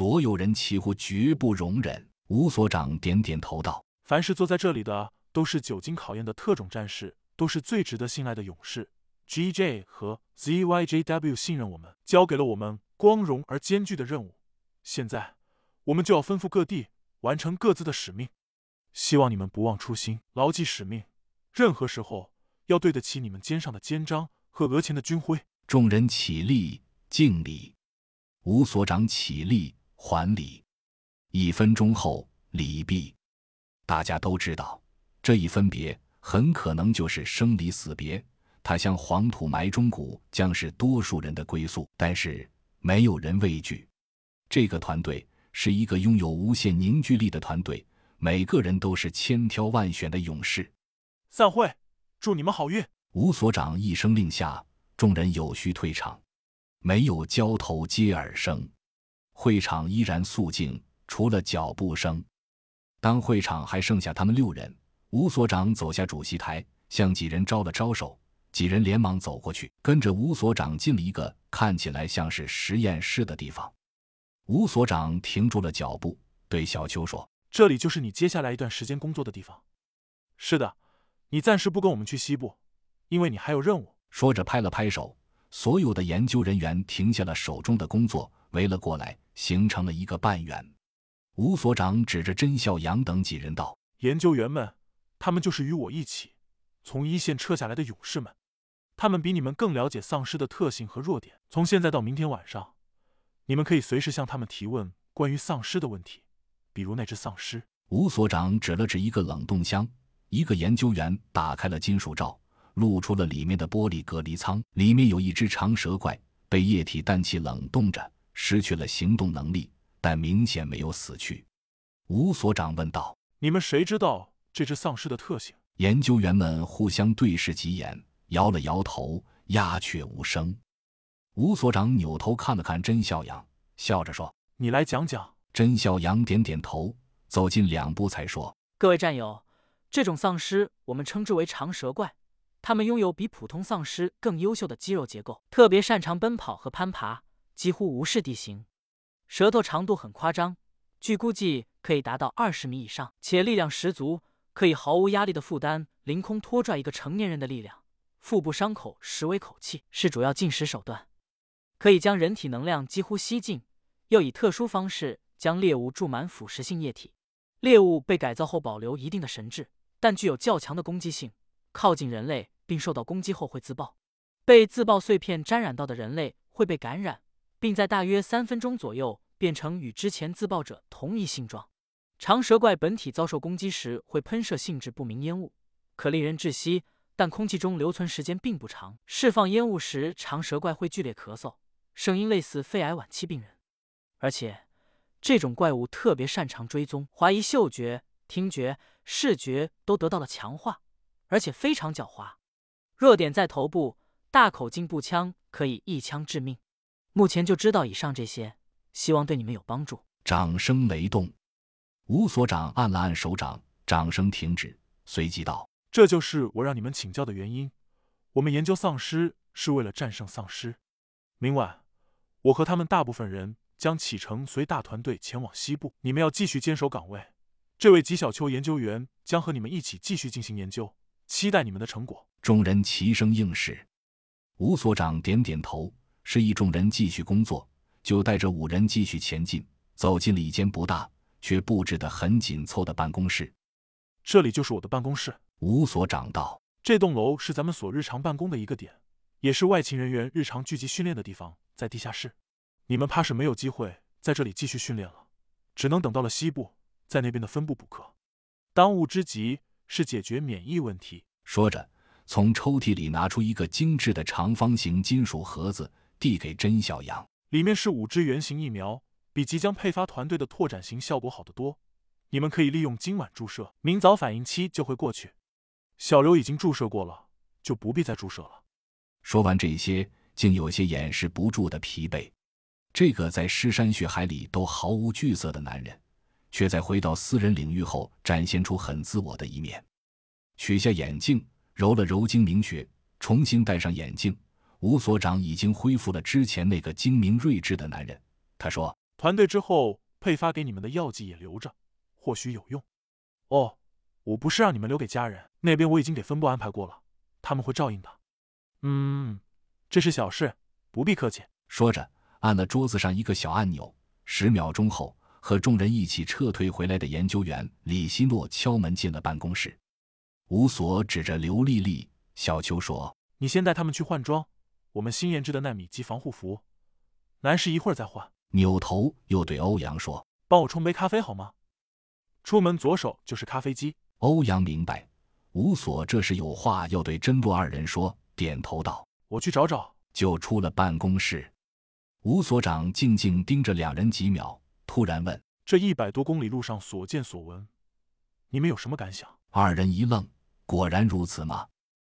所有人几乎绝不容忍。吴所长点点头道：“凡是坐在这里的，都是久经考验的特种战士，都是最值得信赖的勇士。G.J. 和 Z.Y.J.W. 信任我们，交给了我们光荣而艰巨的任务。现在，我们就要吩咐各地完成各自的使命。希望你们不忘初心，牢记使命。任何时候要对得起你们肩上的肩章和额前的军徽。”众人起立敬礼。吴所长起立还礼。一分钟后，礼毕。大家都知道，这一分别很可能就是生离死别。他乡黄土埋忠骨，将是多数人的归宿。但是，没有人畏惧。这个团队是一个拥有无限凝聚力的团队，每个人都是千挑万选的勇士。散会，祝你们好运。吴所长一声令下，众人有序退场。没有交头接耳声，会场依然肃静。除了脚步声，当会场还剩下他们六人，吴所长走下主席台，向几人招了招手，几人连忙走过去，跟着吴所长进了一个看起来像是实验室的地方。吴所长停住了脚步，对小秋说：“这里就是你接下来一段时间工作的地方。是的，你暂时不跟我们去西部，因为你还有任务。”说着拍了拍手，所有的研究人员停下了手中的工作，围了过来，形成了一个半圆。吴所长指着甄孝阳等几人道：“研究员们，他们就是与我一起从一线撤下来的勇士们。他们比你们更了解丧尸的特性和弱点。从现在到明天晚上，你们可以随时向他们提问关于丧尸的问题，比如那只丧尸。”吴所长指了指一个冷冻箱，一个研究员打开了金属罩，露出了里面的玻璃隔离舱。里面有一只长蛇怪，被液体氮气冷冻着，失去了行动能力。但明显没有死去，吴所长问道：“你们谁知道这只丧尸的特性？”研究员们互相对视几眼，摇了摇头，鸦雀无声。吴所长扭头看了看甄笑阳，笑着说：“你来讲讲。”甄笑阳点点头，走近两步才说：“各位战友，这种丧尸我们称之为长蛇怪，它们拥有比普通丧尸更优秀的肌肉结构，特别擅长奔跑和攀爬，几乎无视地形。”舌头长度很夸张，据估计可以达到二十米以上，且力量十足，可以毫无压力的负担凌空拖拽一个成年人的力量。腹部伤口实为口气，是主要进食手段，可以将人体能量几乎吸尽，又以特殊方式将猎物注满腐蚀性液体。猎物被改造后保留一定的神智，但具有较强的攻击性，靠近人类并受到攻击后会自爆，被自爆碎片沾染到的人类会被感染。并在大约三分钟左右变成与之前自爆者同一性状。长蛇怪本体遭受攻击时会喷射性质不明烟雾，可令人窒息，但空气中留存时间并不长。释放烟雾时，长蛇怪会剧烈咳嗽，声音类似肺癌晚期病人。而且，这种怪物特别擅长追踪，怀疑嗅觉、听觉、视觉都得到了强化，而且非常狡猾。弱点在头部，大口径步枪可以一枪致命。目前就知道以上这些，希望对你们有帮助。掌声雷动，吴所长按了按手掌，掌声停止，随即道：“这就是我让你们请教的原因。我们研究丧尸是为了战胜丧尸。明晚，我和他们大部分人将启程，随大团队前往西部。你们要继续坚守岗位。这位吉小秋研究员将和你们一起继续进行研究，期待你们的成果。”众人齐声应是。吴所长点点头。示意众人继续工作，就带着五人继续前进，走进了一间不大却布置得很紧凑的办公室。这里就是我的办公室，吴所长道。这栋楼是咱们所日常办公的一个点，也是外勤人员日常聚集训练的地方，在地下室。你们怕是没有机会在这里继续训练了，只能等到了西部，在那边的分部补课。当务之急是解决免疫问题。说着，从抽屉里拿出一个精致的长方形金属盒子。递给甄小阳，里面是五支原型疫苗，比即将配发团队的拓展型效果好得多。你们可以利用今晚注射，明早反应期就会过去。小刘已经注射过了，就不必再注射了。说完这些，竟有些掩饰不住的疲惫。这个在尸山血海里都毫无惧色的男人，却在回到私人领域后展现出很自我的一面。取下眼镜，揉了揉睛明穴，重新戴上眼镜。吴所长已经恢复了之前那个精明睿智的男人。他说：“团队之后配发给你们的药剂也留着，或许有用。哦，我不是让你们留给家人，那边我已经给分部安排过了，他们会照应的。嗯，这是小事，不必客气。说着，按了桌子上一个小按钮。十秒钟后，和众人一起撤退回来的研究员李希诺敲门进了办公室。吴所指着刘丽丽、小秋说：“你先带他们去换装，我们新研制的纳米级防护服，男士一会儿再换。”扭头又对欧阳说：“帮我冲杯咖啡好吗？”出门左手就是咖啡机。欧阳明白，吴所这是有话要对真洛二人说，点头道：“我去找找。”就出了办公室。吴所长静静盯着两人几秒，突然问：“这一百多公里路上所见所闻，你们有什么感想？”二人一愣：“果然如此吗？”